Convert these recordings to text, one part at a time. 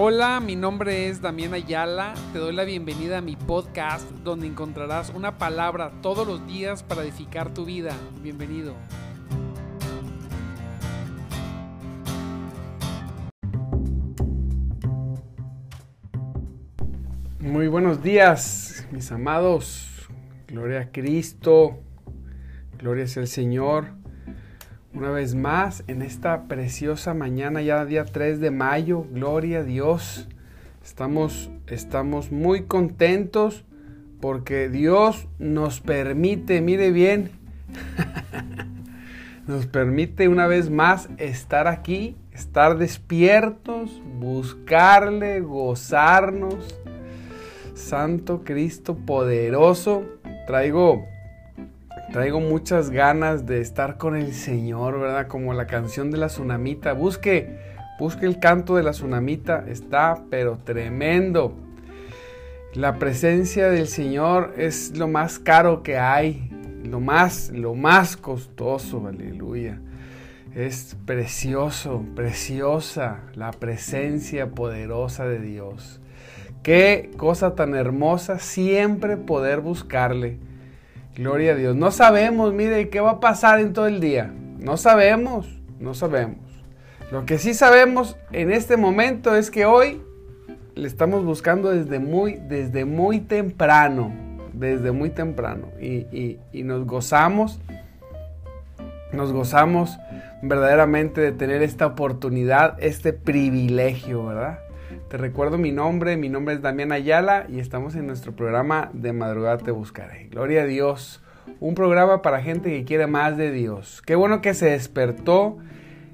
Hola, mi nombre es Damián Ayala. Te doy la bienvenida a mi podcast donde encontrarás una palabra todos los días para edificar tu vida. Bienvenido. Muy buenos días, mis amados. Gloria a Cristo. Gloria sea el Señor una vez más en esta preciosa mañana, ya día 3 de mayo. Gloria a Dios. Estamos, estamos muy contentos porque Dios nos permite, mire bien, nos permite una vez más estar aquí, estar despiertos, buscarle, gozarnos. Santo Cristo poderoso. Traigo Traigo muchas ganas de estar con el Señor, ¿verdad? Como la canción de la tsunamita. Busque, busque el canto de la tsunamita. Está, pero tremendo. La presencia del Señor es lo más caro que hay. Lo más, lo más costoso, aleluya. Es precioso, preciosa la presencia poderosa de Dios. Qué cosa tan hermosa siempre poder buscarle Gloria a Dios. No sabemos, mire, qué va a pasar en todo el día. No sabemos, no sabemos. Lo que sí sabemos en este momento es que hoy le estamos buscando desde muy, desde muy temprano, desde muy temprano. Y, y nos gozamos, nos gozamos verdaderamente de tener esta oportunidad, este privilegio, ¿verdad? Te recuerdo mi nombre, mi nombre es Damián Ayala y estamos en nuestro programa de Madrugada Te Buscaré. Gloria a Dios, un programa para gente que quiere más de Dios. Qué bueno que se despertó,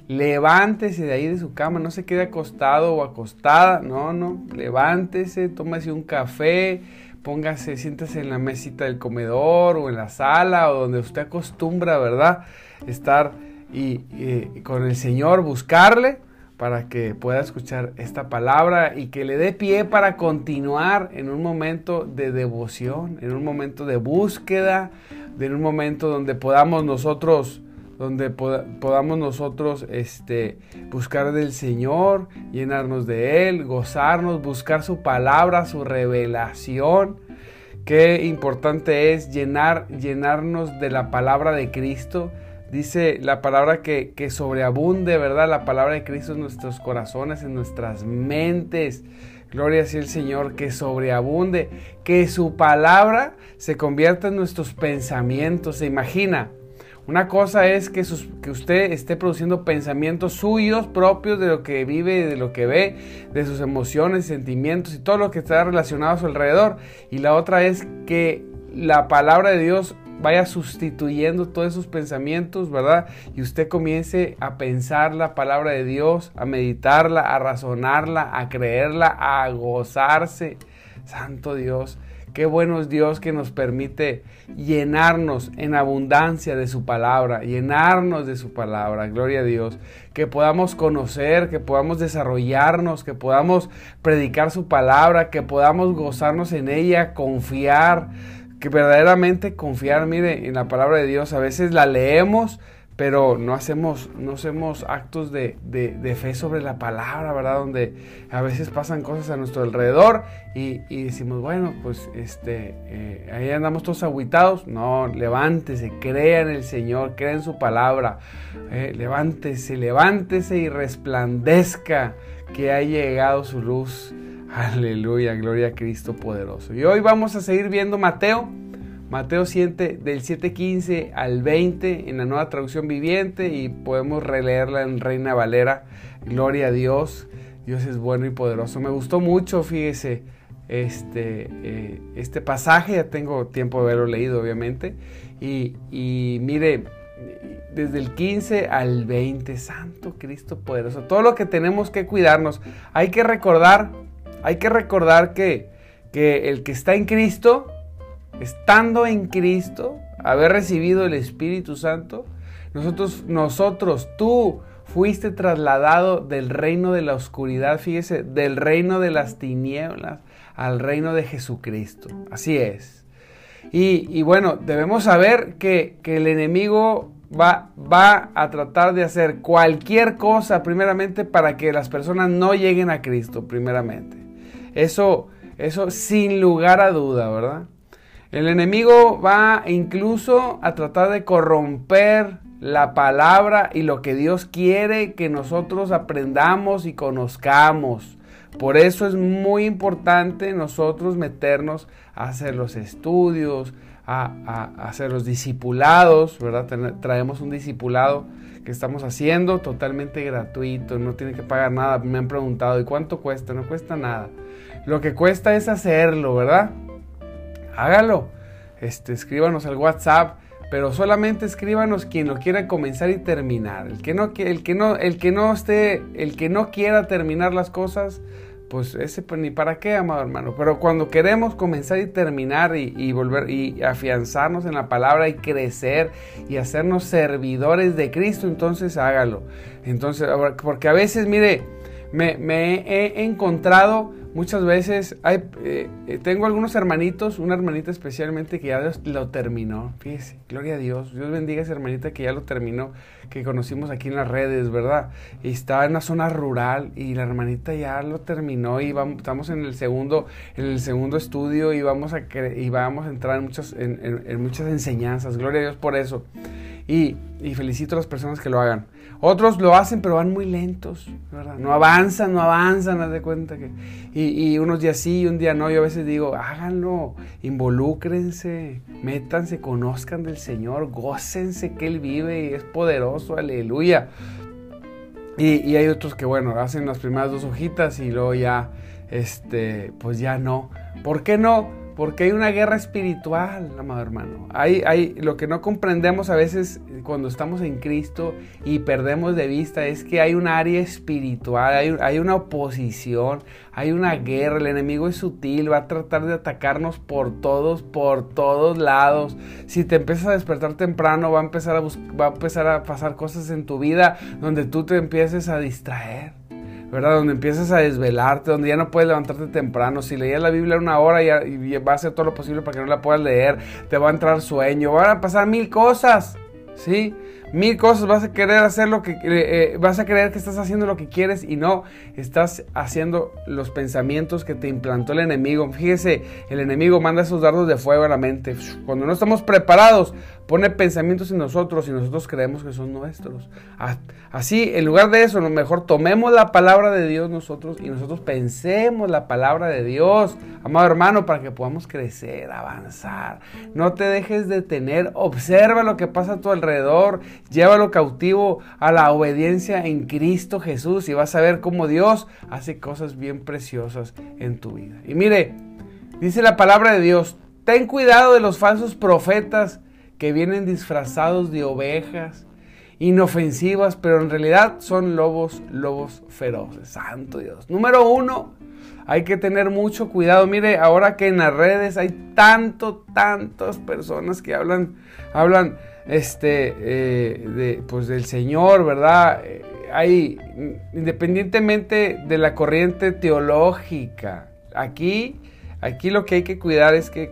levántese de ahí de su cama, no se quede acostado o acostada, no, no, levántese, tómese un café, póngase, siéntese en la mesita del comedor o en la sala o donde usted acostumbra, ¿verdad? Estar y con el Señor, buscarle para que pueda escuchar esta palabra y que le dé pie para continuar en un momento de devoción, en un momento de búsqueda, en un momento donde podamos nosotros donde podamos nosotros este, buscar del Señor, llenarnos de Él, gozarnos, buscar su palabra, su revelación. Qué importante es llenar, llenarnos de la palabra de Cristo, Dice la palabra que, sobreabunde, ¿verdad? La palabra de Cristo en nuestros corazones, en nuestras mentes. Gloria sea el Señor, que sobreabunde, que su palabra se convierta en nuestros pensamientos. Se imagina, una cosa es que, que, usted esté produciendo pensamientos suyos propios de lo que vive, de lo que ve, de sus emociones, sentimientos y todo lo que está relacionado a su alrededor. Y la otra es que la palabra de Dios vaya sustituyendo todos esos pensamientos, ¿verdad? Y usted comience a pensar la palabra de Dios, a meditarla, a razonarla, a creerla, a gozarse. Santo Dios, qué bueno es Dios que nos permite llenarnos en abundancia de su palabra, llenarnos de su palabra, gloria a Dios, que podamos conocer, que podamos desarrollarnos, que podamos predicar su palabra, que podamos gozarnos en ella, confiar que verdaderamente confiar, mire, en la palabra de Dios. A veces la leemos, pero no hacemos, no hacemos actos de, fe sobre la palabra, ¿verdad? Donde a veces pasan cosas a nuestro alrededor y, decimos, bueno, pues este, eh, ahí andamos todos aguitados. No, levántese, crea en el Señor, crea en su palabra. Eh, levántese, levántese y resplandezca que ha llegado su luz Aleluya, gloria a Cristo poderoso. Y hoy vamos a seguir viendo Mateo, Mateo 7 del 7.15 al 20 en la nueva traducción viviente y podemos releerla en Reina Valera. Gloria a Dios, Dios es bueno y poderoso. Me gustó mucho, fíjese, este, eh, este pasaje, ya tengo tiempo de haberlo leído obviamente. Y, y mire, desde el 15 al 20, Santo Cristo poderoso, todo lo que tenemos que cuidarnos. Hay que recordar hay que recordar que, que el que está en Cristo, estando en Cristo, haber recibido el Espíritu Santo, nosotros, nosotros, tú fuiste trasladado del reino de la oscuridad, fíjese, del reino de las tinieblas al reino de Jesucristo. Así es. Y, y bueno, debemos saber que, que, el enemigo va, va a tratar de hacer cualquier cosa primeramente para que las personas no lleguen a Cristo primeramente. Eso, eso sin lugar a duda, ¿verdad? El enemigo va incluso a tratar de corromper la palabra y lo que Dios quiere que nosotros aprendamos y conozcamos. Por eso es muy importante nosotros meternos a hacer los estudios, a, hacer los discipulados, ¿verdad? traemos un discipulado que estamos haciendo totalmente gratuito, no tiene que pagar nada. Me han preguntado, ¿y cuánto cuesta? No cuesta nada. Lo que cuesta es hacerlo, ¿verdad? Hágalo. Este, escríbanos al WhatsApp pero solamente escríbanos quien lo quiera comenzar y terminar. El que no, el que no, el que no esté, el que no quiera terminar las cosas, pues ese pues, ni para qué, amado hermano. Pero cuando queremos comenzar y terminar y, volver y afianzarnos en la palabra y crecer y hacernos servidores de Cristo, entonces hágalo. Entonces, porque a veces, mire, me, me he encontrado Muchas veces hay, eh, eh, tengo algunos hermanitos, una hermanita especialmente que ya lo terminó. Fíjese, gloria a Dios. Dios bendiga a esa hermanita que ya lo terminó, que conocimos aquí en las redes, ¿verdad? Y estaba en una zona rural y la hermanita ya lo terminó y vamos, estamos en el segundo, en el segundo estudio y vamos a, y vamos a entrar en, muchas, en, muchas enseñanzas. Gloria a Dios por eso. Y, y felicito a las personas que lo hagan. Otros lo hacen, pero van muy lentos, ¿verdad? No avanzan, no avanzan, haz de cuenta que. Y, unos días sí y un día no. Yo a veces digo, háganlo, involúcrense, métanse, conozcan del Señor, gócense que Él vive y es poderoso, aleluya. Y, y hay otros que, bueno, hacen las primeras dos hojitas y luego ya, este, pues ya no. ¿Por qué no? Porque hay una guerra espiritual, amado hermano. Hay, hay, lo que no comprendemos a veces cuando estamos en Cristo y perdemos de vista es que hay un área espiritual, hay, hay una oposición, hay una guerra. El enemigo es sutil, va a tratar de atacarnos por todos, por todos lados. Si te empiezas a despertar temprano, va a empezar a, va a, empezar a pasar cosas en tu vida donde tú te empieces a distraer. ¿Verdad? Donde empiezas a desvelarte, donde ya no puedes levantarte temprano. Si leías la Biblia una hora y, va a hacer todo lo posible para que no la puedas leer, te va a entrar sueño, van a pasar mil cosas, ¿sí? mil cosas, vas a querer hacer lo que, eh, eh, vas a creer que estás haciendo lo que quieres y no, estás haciendo los pensamientos que te implantó el enemigo. Fíjese, el enemigo manda esos dardos de fuego a la mente. Cuando no estamos preparados, pone pensamientos en nosotros y nosotros creemos que son nuestros. Así, en lugar de eso, a lo mejor tomemos la palabra de Dios nosotros y nosotros pensemos la palabra de Dios, amado hermano, para que podamos crecer, avanzar. No te dejes detener, observa lo que pasa a tu alrededor Llévalo cautivo a la obediencia en Cristo Jesús y vas a ver cómo Dios hace cosas bien preciosas en tu vida. Y mire, dice la palabra de Dios, ten cuidado de los falsos profetas que vienen disfrazados de ovejas, inofensivas, pero en realidad son lobos, lobos feroces. Santo Dios. Número uno, hay que tener mucho cuidado. Mire, ahora que en las redes hay tanto, tantas personas que hablan, hablan este, eh, pues del Señor, ¿verdad? Eh, hay, independientemente de la corriente teológica, aquí, aquí lo que hay que cuidar es que,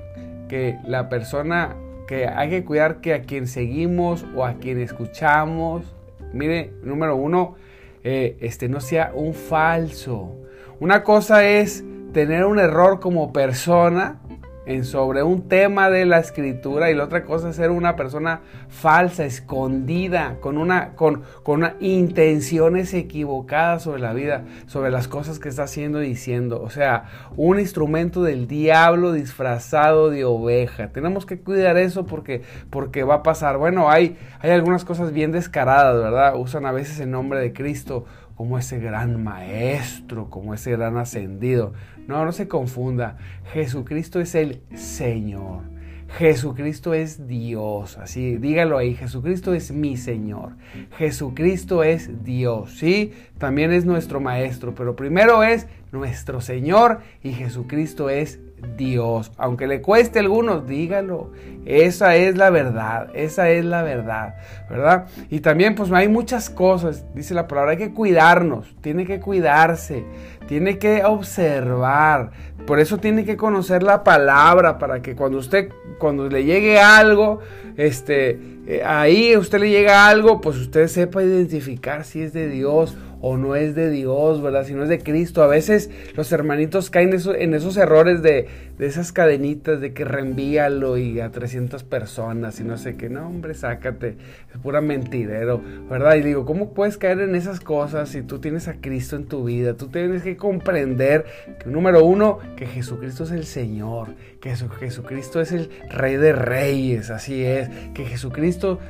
que la persona, hay que cuidar que a quien seguimos o a quien escuchamos, mire, número uno, eh, este no sea un falso. Una cosa es tener un error como persona, en sobre un tema de la escritura y la otra cosa es ser una persona falsa, escondida, con, una, con, con intenciones equivocadas sobre la vida, sobre las cosas que está haciendo y diciendo. O sea, un instrumento del diablo disfrazado de oveja. Tenemos que cuidar eso porque, porque va a pasar. Bueno, hay, hay algunas cosas bien descaradas, ¿verdad? Usan a veces el nombre de Cristo como ese gran maestro, como ese gran ascendido. No, no se confunda. Jesucristo es el Señor. Jesucristo es Dios. Así, dígalo ahí. Jesucristo es mi Señor. Jesucristo es Dios. Sí, también es nuestro Maestro. Pero primero es nuestro Señor y Jesucristo es Dios. Aunque le cueste a algunos, dígalo. Esa es la verdad, esa es la verdad, ¿verdad? Y también pues hay muchas cosas, dice la palabra, hay que cuidarnos, tiene que cuidarse, tiene que observar. Por eso tiene que conocer la palabra para que cuando usted, cuando le llegue algo, este, eh, ahí usted le llega algo, pues usted sepa identificar si es de Dios o no es de Dios, ¿verdad? Si no es de Cristo. A veces los hermanitos caen en esos errores de, esas cadenitas de que reenvíalo y a 300 personas y no sé qué. No, hombre, sácate. Es pura mentirero, ¿verdad? Y digo, ¿cómo puedes caer en esas cosas si tú tienes a Cristo en tu vida? Tú tienes que comprender que, número uno, que Jesucristo es el Señor, que Jesucristo es el Rey de Reyes, así es. Que Jesucristo,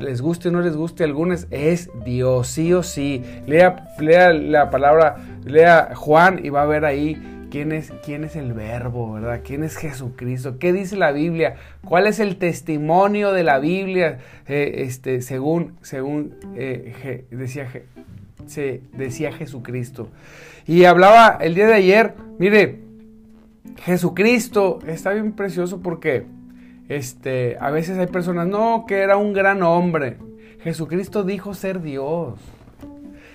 les guste o no les guste a algunos, es Dios, sí o sí Lea, la palabra, lea Juan y va a ver ahí quién es, quién es el verbo, ¿verdad? ¿Quién es Jesucristo? ¿Qué dice la Biblia? ¿Cuál es el testimonio de la Biblia? Eh, este, según, según eh, decía, se decía Jesucristo. Y hablaba el día de ayer, mire, Jesucristo está bien precioso porque este, a veces hay personas, no, que era un gran hombre. Jesucristo dijo ser Dios.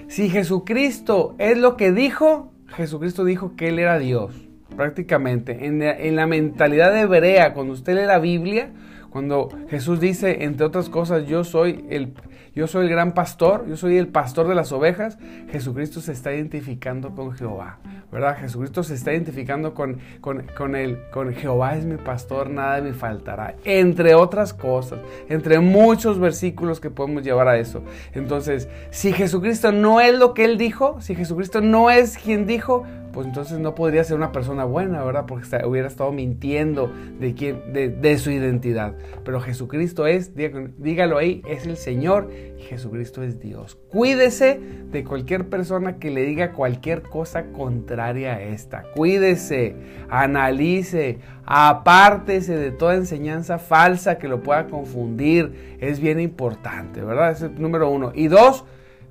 Si Jesucristo es lo que dijo, Jesucristo dijo que Él era Dios, prácticamente. En la, mentalidad hebrea, cuando usted lee la Biblia, cuando Jesús dice, entre otras cosas, yo soy el, yo soy el gran pastor, yo soy el pastor de las ovejas, Jesucristo se está identificando con Jehová, ¿verdad? Jesucristo se está identificando con, con, con, el, con Jehová es mi pastor, nada me faltará, entre otras cosas, entre muchos versículos que podemos llevar a eso. Entonces, si Jesucristo no es lo que él dijo, si Jesucristo no es quien dijo, pues entonces no podría ser una persona buena, ¿verdad? Porque hubiera estado mintiendo de, quién, de, su identidad. Pero Jesucristo es, dígalo ahí, es el Señor Jesucristo es Dios. Cuídese de cualquier persona que le diga cualquier cosa contraria a esta. Cuídese, analice, apártese de toda enseñanza falsa que lo pueda confundir. Es bien importante, ¿verdad? Ese es número uno. Y dos,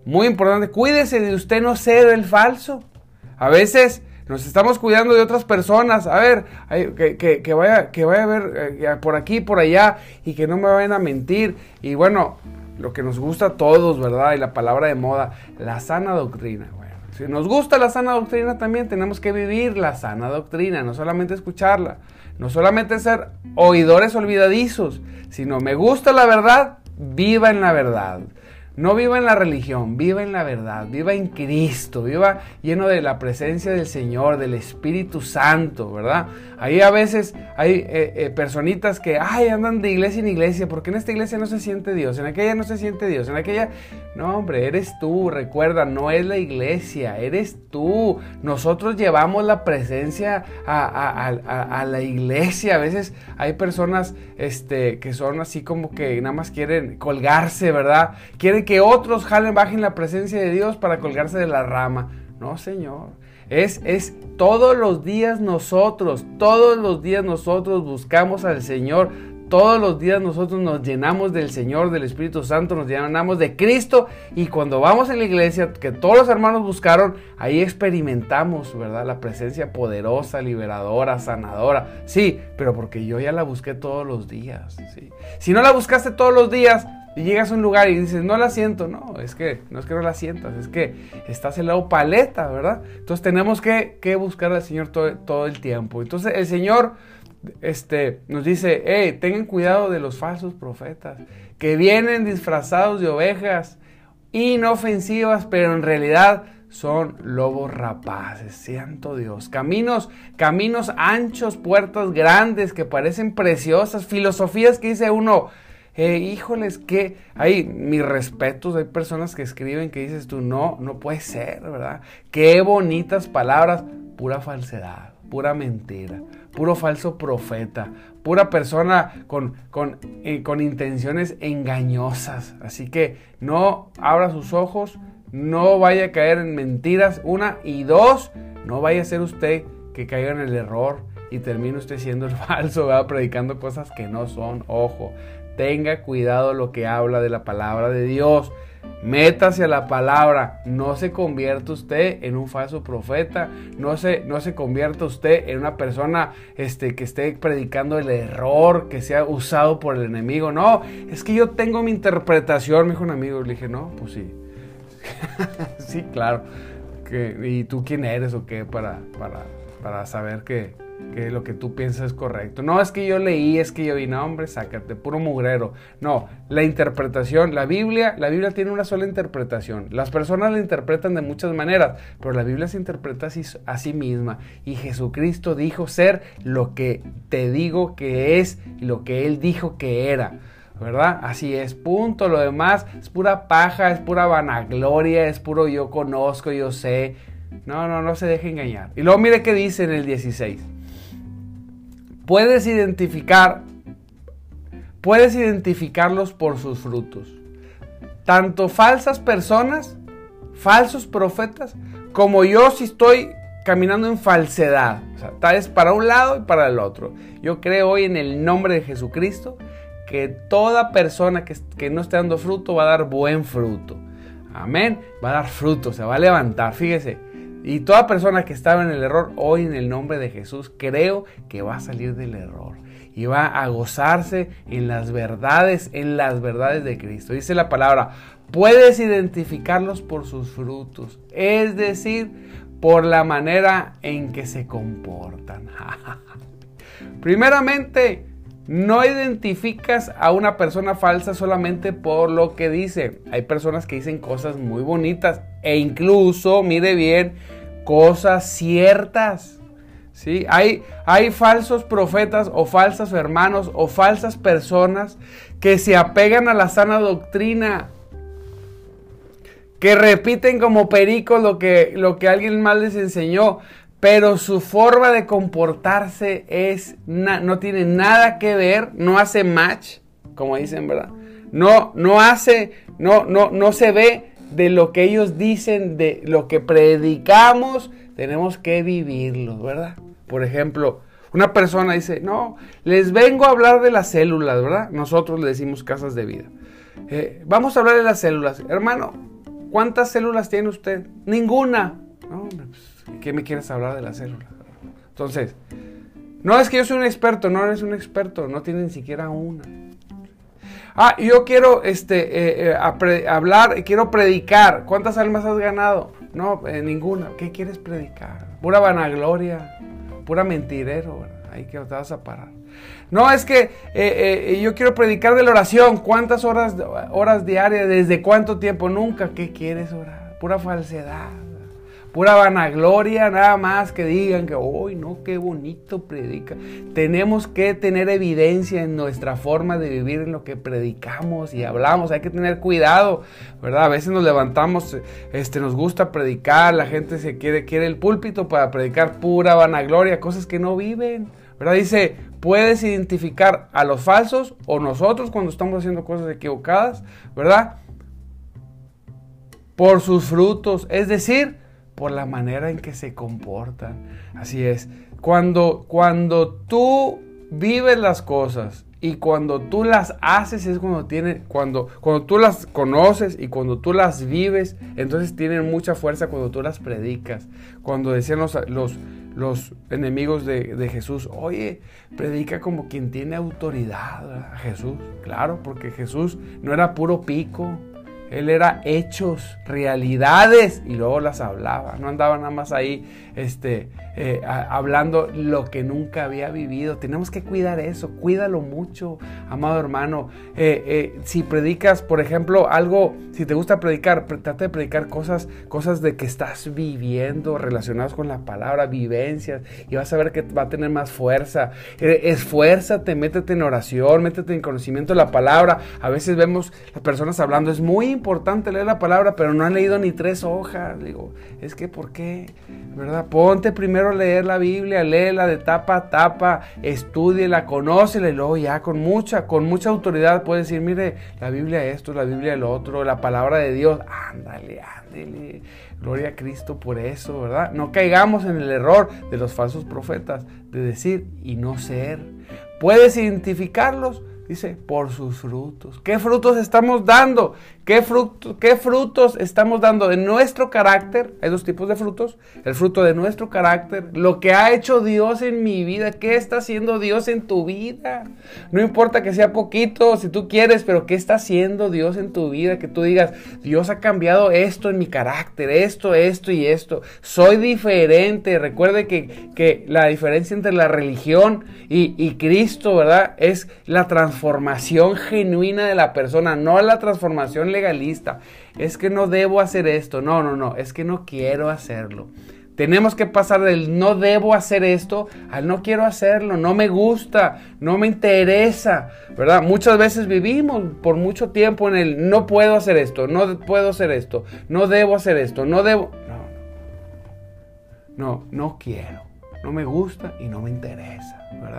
muy importante, cuídese de usted no ser el falso. A veces nos estamos cuidando de otras personas. A ver, que, vaya, que vaya a ver eh, por aquí, por allá y que no me vayan a mentir. Y bueno, lo que nos gusta a todos, ¿verdad? Y la palabra de moda, la sana doctrina. Bueno, si nos gusta la sana doctrina también tenemos que vivir la sana doctrina, no solamente escucharla, no solamente ser oidores olvidadizos, sino me gusta la verdad, viva en la verdad. No viva en la religión, viva en la verdad, viva en Cristo, viva lleno de la presencia del Señor, del Espíritu Santo, ¿verdad? Ahí a veces hay eh, eh, personitas que, ay, andan de iglesia en iglesia, porque en esta iglesia no se siente Dios, en aquella no se siente Dios, en aquella... No, hombre, eres tú, recuerda, no es la iglesia, eres tú. Nosotros llevamos la presencia a, la iglesia. A veces hay personas este, que son así como que nada más quieren colgarse, ¿verdad? Quieren que otros jalen, bajen la presencia de Dios para colgarse de la rama. No, Señor. Es, es todos los días nosotros, todos los días nosotros buscamos al Señor. Todos los días nosotros nos llenamos del Señor, del Espíritu Santo, nos llenamos de Cristo y cuando vamos a la iglesia, que todos los hermanos buscaron, ahí experimentamos, ¿verdad? La presencia poderosa, liberadora, sanadora. Sí, pero porque yo ya la busqué todos los días. ¿sí? Si no la buscaste todos los días, y llegas a un lugar y dices, no la siento. No, es que no es que no la sientas, es que estás en lado paleta, ¿verdad? Entonces tenemos que, buscar al Señor todo, el tiempo. Entonces el Señor este, nos dice, hey, tengan cuidado de los falsos profetas, que vienen disfrazados de ovejas inofensivas, pero en realidad son lobos rapaces, siento Dios. Caminos, caminos anchos, puertas grandes que parecen preciosas, filosofías que dice uno, eh, híjoles, que hay mis respetos, hay personas que escriben que dices tú, no, no puede ser, ¿verdad? Qué bonitas palabras, pura falsedad, pura mentira, puro falso profeta, pura persona con, con, eh, con intenciones engañosas. Así que no abra sus ojos, no vaya a caer en mentiras, una y dos, no vaya a ser usted que caiga en el error y termine usted siendo el falso, ¿verdad? predicando cosas que no son. Ojo, Tenga cuidado lo que habla de la palabra de Dios. Métase a la palabra. No se convierta usted en un falso profeta. No se, no se convierta usted en una persona este, que esté predicando el error que sea usado por el enemigo. No, es que yo tengo mi interpretación, me dijo un amigo. Le dije, no, pues sí. sí, claro. ¿Y tú quién eres o qué para, para, para saber que, que lo que tú piensas es correcto. No es que yo leí, es que yo vi, no hombre, sácate, puro mugrero. No, la interpretación, la Biblia, la Biblia tiene una sola interpretación. Las personas la interpretan de muchas maneras, pero la Biblia se interpreta a sí misma. Y Jesucristo dijo ser lo que te digo que es y lo que Él dijo que era. ¿verdad? Así es, punto. Lo demás es pura paja, es pura vanagloria, es puro yo conozco, yo sé. No, no, no se deje engañar. Y luego mire qué dice en el 16 puedes identificar, puedes identificarlos por sus frutos. Tanto falsas personas, falsos profetas, como yo si estoy caminando en falsedad. O sea, tal vez para un lado y para el otro. Yo creo hoy en el nombre de Jesucristo que toda persona que, que no esté dando fruto va a dar buen fruto. Amén. Va a dar fruto, se va a levantar. Fíjese, y toda persona que estaba en el error, hoy en el nombre de Jesús, creo que va a salir del error y va a gozarse en las verdades, en las verdades de Cristo. Dice la palabra, puedes identificarlos por sus frutos, es decir, por la manera en que se comportan. Primeramente, no identificas a una persona falsa solamente por lo que dice. Hay personas que dicen cosas muy bonitas e incluso, mire bien, cosas ciertas. ¿sí? Hay, hay falsos profetas o falsos hermanos o falsas personas que se apegan a la sana doctrina, que repiten como pericos lo que, lo que alguien más les enseñó, pero su forma de comportarse es no tiene nada que ver, no hace match, como dicen, ¿verdad? No, no hace, no, no, no se ve de lo que ellos dicen, de lo que predicamos, tenemos que vivirlo, ¿verdad? Por ejemplo, una persona dice, no, les vengo a hablar de las células, ¿verdad? Nosotros le decimos casas de vida. Eh, vamos a hablar de las células. Hermano, ¿cuántas células tiene usted? Ninguna. No, ¿Qué me quieres hablar de las células? Entonces, no es que yo soy un experto, no eres un experto, no tiene ni siquiera una. Ah, yo quiero este, eh, eh, hablar, quiero predicar. ¿Cuántas almas has ganado? No, eh, ninguna. ¿Qué quieres predicar? Pura vanagloria, pura mentirero. Ahí que te vas a parar. No, es que yo quiero predicar de la oración. ¿Cuántas horas, horas diarias? ¿Desde cuánto tiempo? Nunca. ¿Qué quieres orar? Pura falsedad pura vanagloria, nada más que digan que, hoy no, qué bonito predica. Tenemos que tener evidencia en nuestra forma de vivir, en lo que predicamos y hablamos. Hay que tener cuidado, ¿verdad? A veces nos levantamos, este, nos gusta predicar, la gente se quiere, quiere el púlpito para predicar pura vanagloria, cosas que no viven. ¿verdad? Dice, puedes identificar a los falsos o nosotros cuando estamos haciendo cosas equivocadas, ¿verdad? Por sus frutos, es decir, por la manera en que se comportan. Así es. Cuando, cuando tú vives las cosas y cuando tú las haces es cuando tiene, cuando, cuando tú las conoces y cuando tú las vives, entonces tienen mucha fuerza cuando tú las predicas. Cuando decían los, los, los enemigos de, de, Jesús, oye, predica como quien tiene autoridad, Jesús. Claro, porque Jesús no era puro pico, él era hechos, realidades y luego las hablaba. No andaba nada más ahí este, eh, hablando lo que nunca había vivido. Tenemos que cuidar eso, cuídalo mucho, amado hermano. Eh, eh, si predicas, por ejemplo, algo, si te gusta predicar, trata de predicar cosas, cosas de que estás viviendo relacionadas con la palabra, vivencias, y vas a ver que va a tener más fuerza. esfuérzate, métete en oración, métete en conocimiento de la palabra. A veces vemos las personas hablando, es muy importante leer la palabra, pero no han leído ni tres hojas. Digo, es que ¿por qué? ¿Verdad? Ponte primero a leer la Biblia, léela de tapa a tapa, estudiela, conócela y luego ya con mucha, con mucha autoridad puedes decir, mire, la Biblia esto, la Biblia el otro, la palabra de Dios, ándale, ándale. Gloria a Cristo por eso, ¿verdad? No caigamos en el error de los falsos profetas de decir y no ser. ¿Puedes identificarlos? Dice, por sus frutos. ¿Qué frutos estamos dando? ¿Qué, ¿Qué frutos estamos dando de nuestro carácter? Hay dos tipos de frutos. El fruto de nuestro carácter, lo que ha hecho Dios en mi vida. ¿Qué está haciendo Dios en tu vida? No importa que sea poquito, si tú quieres, pero ¿qué está haciendo Dios en tu vida? Que tú digas, Dios ha cambiado esto en mi carácter, esto, esto y esto. Soy diferente. Recuerde que, que la diferencia entre la religión y, y Cristo, ¿verdad? Es la transformación genuina de la persona, no la transformación legalista. Es que no debo hacer esto. No, no, no. Es que no quiero hacerlo. Tenemos que pasar del no debo hacer esto al no quiero hacerlo, no me gusta, no me interesa, ¿verdad? Muchas veces vivimos por mucho tiempo en el no puedo hacer esto, no puedo hacer esto, no debo hacer esto, no debo... No, no, no quiero, no me gusta y no me interesa.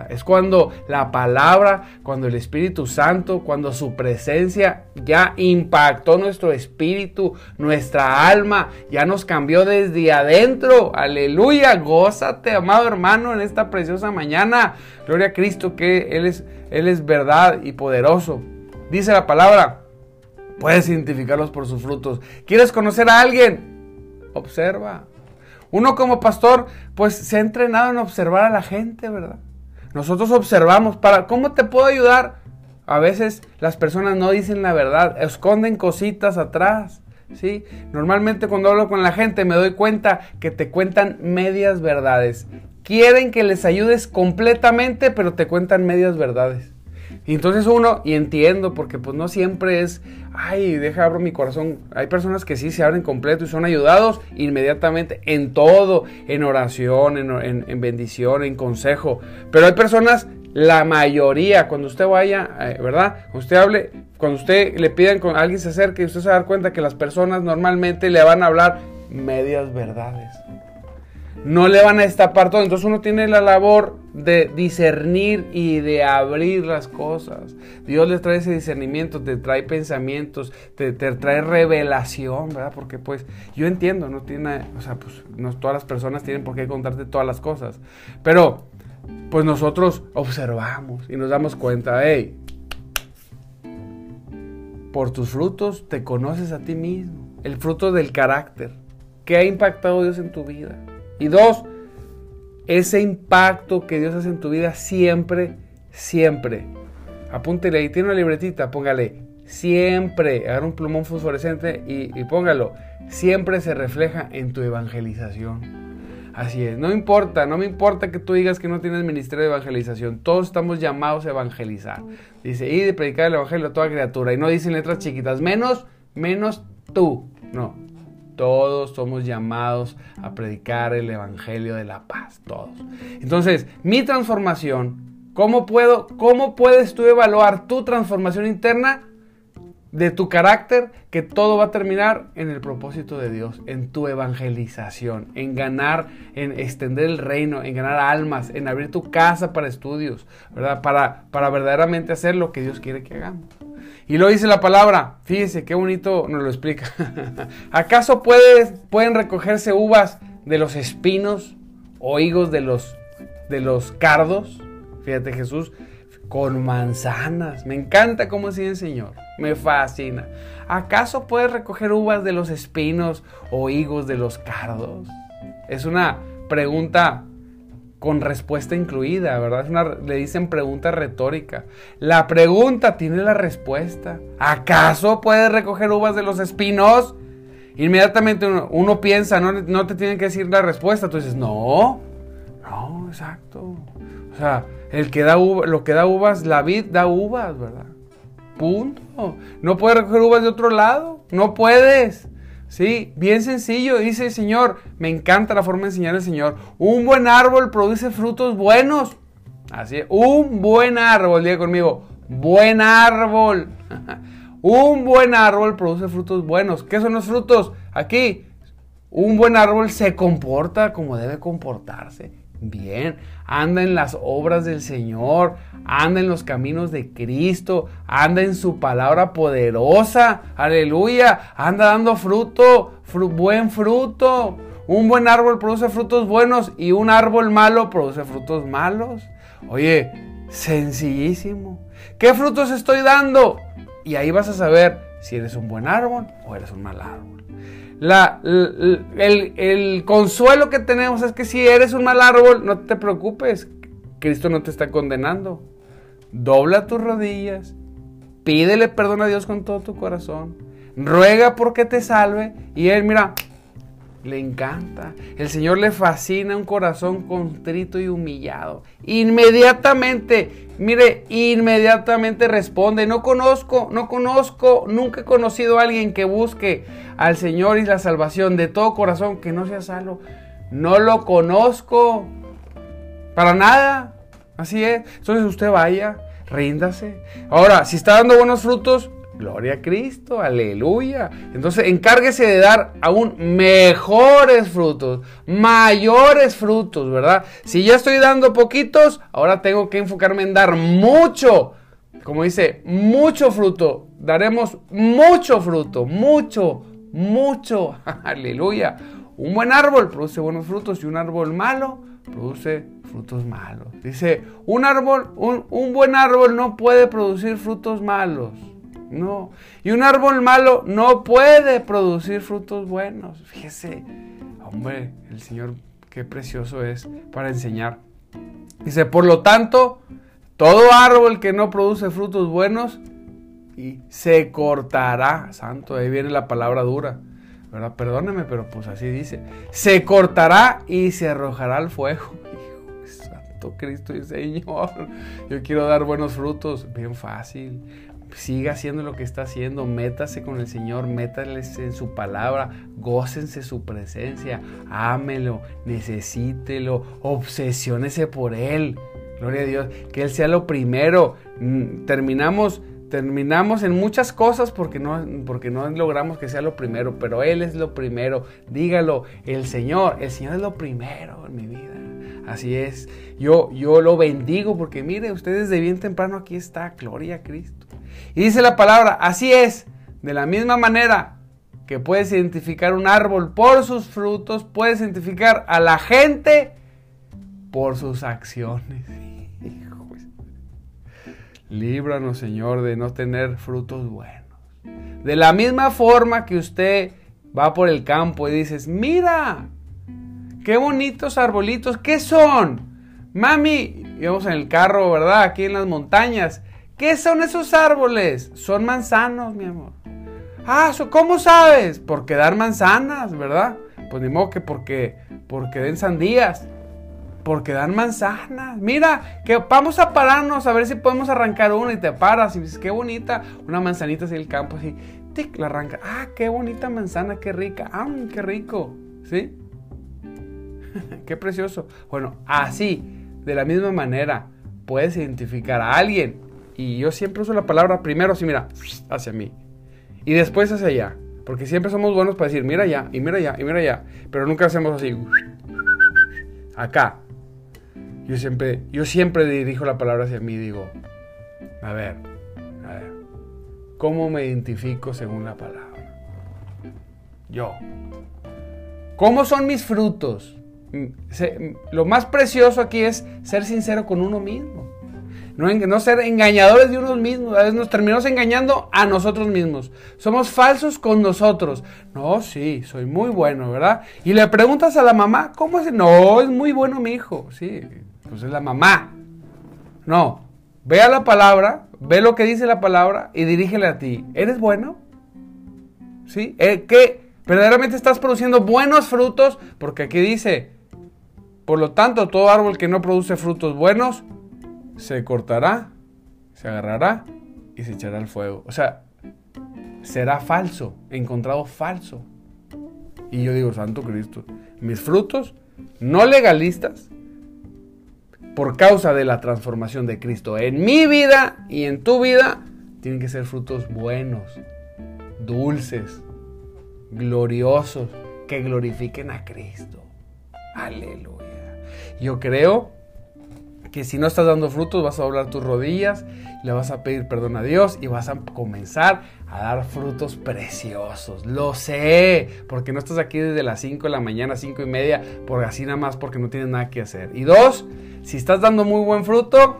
Es cuando la palabra, cuando el Espíritu Santo, cuando su presencia ya impactó nuestro espíritu, nuestra alma, ya nos cambió desde adentro. Aleluya, gózate, amado hermano, en esta preciosa mañana. Gloria a Cristo que Él es, Él es verdad y poderoso. Dice la palabra, puedes identificarlos por sus frutos. ¿Quieres conocer a alguien? Observa. Uno como pastor, pues se ha entrenado en observar a la gente, ¿verdad? Nosotros observamos para cómo te puedo ayudar. A veces las personas no dicen la verdad, esconden cositas atrás. ¿sí? Normalmente cuando hablo con la gente me doy cuenta que te cuentan medias verdades. Quieren que les ayudes completamente, pero te cuentan medias verdades. Y entonces uno, y entiendo, porque pues no siempre es, ay, deja abro mi corazón. Hay personas que sí se abren completo y son ayudados inmediatamente en todo, en oración, en, bendición, en consejo. Pero hay personas, la mayoría, cuando usted vaya, eh, ¿verdad? Cuando usted hable, cuando usted le pidan, con alguien se acerque, usted se va a dar cuenta que las personas normalmente le van a hablar medias verdades no le van a destapar todo. Entonces uno tiene la labor de discernir y de abrir las cosas. Dios les trae ese discernimiento, te trae pensamientos, te, trae revelación, ¿verdad? Porque pues yo entiendo, no tiene, o sea, pues no todas las personas tienen por qué contarte todas las cosas. Pero pues nosotros observamos y nos damos cuenta, hey, por tus frutos te conoces a ti mismo, el fruto del carácter. ¿Qué ha impactado Dios en tu vida? Y dos, ese impacto que Dios hace en tu vida siempre, siempre. Apúntele ahí, tiene una libretita, póngale siempre, agarra un plumón fosforescente y, póngalo. Siempre se refleja en tu evangelización. Así es, no importa, no me importa que tú digas que no tienes ministerio de evangelización, todos estamos llamados a evangelizar. Dice, y de predicar el evangelio a toda criatura, y no dicen letras chiquitas, menos, menos tú, no, todos somos llamados a predicar el Evangelio de la paz, todos. Entonces, mi transformación, ¿cómo, puedo, ¿cómo puedes tú evaluar tu transformación interna de tu carácter? Que todo va a terminar en el propósito de Dios, en tu evangelización, en ganar, en extender el reino, en ganar almas, en abrir tu casa para estudios, ¿verdad? Para, para verdaderamente hacer lo que Dios quiere que hagamos. Y lo dice la palabra, fíjese qué bonito nos lo explica. ¿Acaso pueden recogerse uvas de los espinos o higos de los, de los cardos? Fíjate Jesús, con manzanas. Me encanta cómo sigue el Señor, me fascina. ¿Acaso puedes recoger uvas de los espinos o higos de los cardos? Es una pregunta con respuesta incluida, ¿verdad? le dicen pregunta retórica. La pregunta tiene la respuesta. ¿Acaso puedes recoger uvas de los espinos? Inmediatamente uno, piensa, no, te tienen que decir la respuesta. Tú dices, no, no, exacto. O sea, el que da lo que da uvas, la vid da uvas, ¿verdad? Punto. No puedes recoger uvas de otro lado. No puedes. Sí, bien sencillo, dice el Señor. Me encanta la forma de enseñar el Señor. Un buen árbol produce frutos buenos. Así es, un buen árbol, diga conmigo, buen árbol. un buen árbol produce frutos buenos. ¿Qué son los frutos? Aquí, un buen árbol se comporta como debe comportarse. Bien, anda en las obras del Señor, anda en los caminos de Cristo, anda en su palabra poderosa, aleluya, anda dando fruto, buen fruto. Un buen árbol produce frutos buenos y un árbol malo produce frutos malos. Oye, sencillísimo. ¿Qué frutos estoy dando? Y ahí vas a saber si eres un buen árbol o eres un mal árbol. La, el, el, consuelo que tenemos es que si eres un mal árbol, no te preocupes. Cristo no te está condenando. Dobla tus rodillas. Pídele perdón a Dios con todo tu corazón. Ruega porque te salve. Y Él, mira, le encanta. El Señor le fascina un corazón contrito y humillado. Inmediatamente, mire, inmediatamente responde. No conozco, no conozco, nunca he conocido a alguien que busque al Señor y la salvación de todo corazón que no sea salvo. No lo conozco. Para nada. Así es. Entonces usted vaya, ríndase. Ahora, si está dando buenos frutos, Gloria a Cristo, aleluya. Entonces encárguese de dar aún mejores frutos, mayores frutos, ¿verdad? Si ya estoy dando poquitos, ahora tengo que enfocarme en dar mucho. Como dice, mucho fruto. Daremos mucho fruto, mucho, mucho. Aleluya. Un buen árbol produce buenos frutos y un árbol malo produce frutos malos. Dice, un árbol, un, un buen árbol no puede producir frutos malos. No. Y un árbol malo no puede producir frutos buenos. Fíjese, hombre, el Señor, qué precioso es para enseñar. Dice, por lo tanto, todo árbol que no produce frutos buenos y se cortará. Santo, ahí viene la palabra dura. Perdóneme, pero pues así dice. Se cortará y se arrojará al fuego. Hijo, Santo Cristo y Señor. Yo quiero dar buenos frutos. Bien fácil siga haciendo lo que está haciendo, métase con el Señor, métales en su palabra, gócense su presencia, ámelo, necesítelo, obsesiónese por Él. Gloria a Dios, que Él sea lo primero. Mm, terminamos, terminamos en muchas cosas porque no, porque no logramos que sea lo primero, pero Él es lo primero. Dígalo, el Señor, el Señor es lo primero en mi vida. Así es, yo, yo lo bendigo porque mire, ustedes de bien temprano aquí está, gloria a Cristo. Y dice la palabra, así es, de la misma manera que puedes identificar un árbol por sus frutos, puedes identificar a la gente por sus acciones. Líbranos, Señor, de no tener frutos buenos. De la misma forma que usted va por el campo y dices, mira, qué bonitos arbolitos, ¿qué son? Mami, íbamos en el carro, ¿verdad? Aquí en las montañas. ¿Qué son esos árboles? Son manzanos, mi amor. Ah, ¿cómo sabes? Porque dar manzanas, ¿verdad? Pues ni modo que porque, porque den sandías. Porque dan manzanas. Mira, que vamos a pararnos a ver si podemos arrancar una y te paras y dices, qué bonita. Una manzanita así el campo, así, tic, la arranca. Ah, qué bonita manzana, qué rica. Ah, qué rico. ¿Sí? qué precioso. Bueno, así, de la misma manera, puedes identificar a alguien y yo siempre uso la palabra primero así, mira, hacia mí. Y después hacia allá. Porque siempre somos buenos para decir, mira allá, y mira allá, y mira allá. Pero nunca hacemos así. Acá. Yo siempre, yo siempre dirijo la palabra hacia mí y digo, a ver, a ver, ¿cómo me identifico según la palabra? Yo. ¿Cómo son mis frutos? Mm, lo más precioso aquí es ser sincero con uno mismo. No, ser engañadores de unos mismos. A veces nos terminamos engañando a nosotros mismos. Somos falsos con nosotros. No, sí, soy muy bueno, ¿verdad? Y le preguntas a la mamá, ¿cómo es? No, es muy bueno mi hijo. Sí, pues es la mamá. No, ve la palabra, ve lo que dice la palabra y dirígele a ti. ¿Eres bueno? ¿Sí? Eh, ¿Qué? ¿Verdaderamente estás produciendo buenos frutos? Porque aquí dice, por lo tanto, todo árbol que no produce frutos buenos se cortará, se agarrará y se echará al fuego. O sea, será falso, encontrado falso. Y yo digo, Santo Cristo, mis frutos no legalistas, por causa de la transformación de Cristo en mi vida y en tu vida, tienen que ser frutos buenos, dulces, gloriosos, que glorifiquen a Cristo. Aleluya. Yo creo que si no estás dando frutos vas a doblar tus rodillas, le vas a pedir perdón a Dios y vas a comenzar a dar frutos preciosos. Lo sé, porque no estás aquí desde las 5 de la mañana, 5 y media, por así nada más porque no tienes nada que hacer. Y dos, si estás dando muy buen fruto,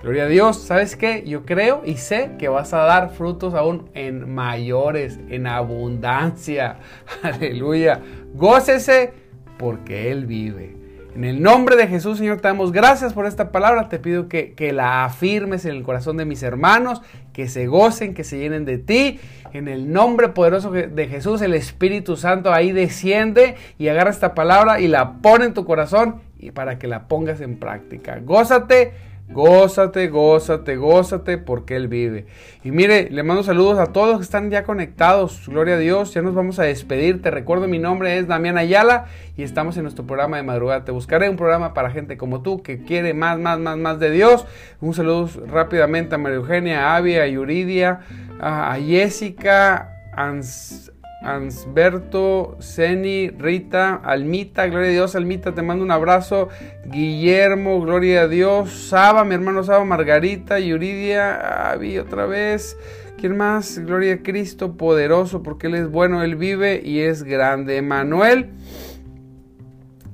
Gloria a Dios, ¿sabes qué? Yo creo y sé que vas a dar frutos aún en mayores, en abundancia. Aleluya. Gócese porque Él vive. En el nombre de Jesús, Señor, te damos gracias por esta palabra. Te pido que, que, la afirmes en el corazón de mis hermanos, que se gocen, que se llenen de ti. En el nombre poderoso de Jesús, el Espíritu Santo ahí desciende y agarra esta palabra y la pone en tu corazón y para que la pongas en práctica. Gózate Gózate, gózate, gózate porque Él vive. Y mire, le mando saludos a todos que están ya conectados. Gloria a Dios, ya nos vamos a despedir. Te recuerdo, mi nombre es Damián Ayala y estamos en nuestro programa de madrugada. Te buscaré un programa para gente como tú que quiere más, más, más, más de Dios. Un saludo rápidamente a María Eugenia, a Avi, a Yuridia, a Jessica, Ans Ansberto, Ceni, Rita, Almita, gloria a Dios, Almita, te mando un abrazo. Guillermo, gloria a Dios. Saba, mi hermano Saba, Margarita, Yuridia, Avi otra vez. ¿Quién más? Gloria a Cristo, poderoso, porque Él es bueno, Él vive y es grande. Manuel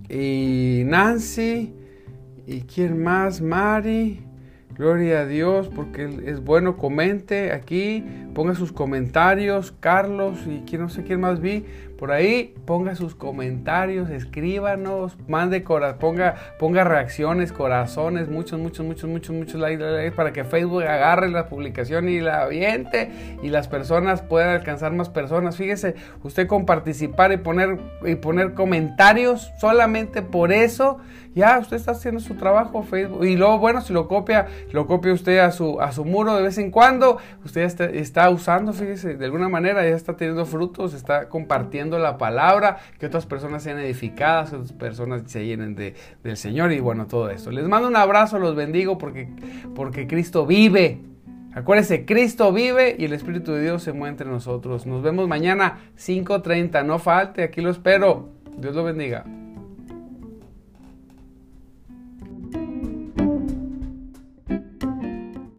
y Nancy. ¿Y quién más? Mari. Gloria a Dios porque es bueno. Comente aquí, ponga sus comentarios. Carlos y quién no sé quién más vi por ahí, ponga sus comentarios, escríbanos, mande ponga, ponga reacciones, corazones, muchos, muchos, muchos, muchos, muchos likes, para que Facebook agarre la publicación y la aviente y las personas puedan alcanzar más personas. Fíjese, usted con participar y poner, y poner comentarios, solamente por eso ya usted está haciendo su trabajo Facebook. Y luego, bueno, si lo copia, lo copia usted a su, a su muro de vez en cuando, usted está, está usando, fíjese, de alguna manera ya está teniendo frutos, está compartiendo la palabra, que otras personas sean edificadas, que otras personas se llenen de, del Señor y bueno, todo eso. Les mando un abrazo, los bendigo porque, porque Cristo vive. Acuérdense, Cristo vive y el Espíritu de Dios se mueve entre nosotros. Nos vemos mañana 5.30. No falte, aquí lo espero. Dios lo bendiga.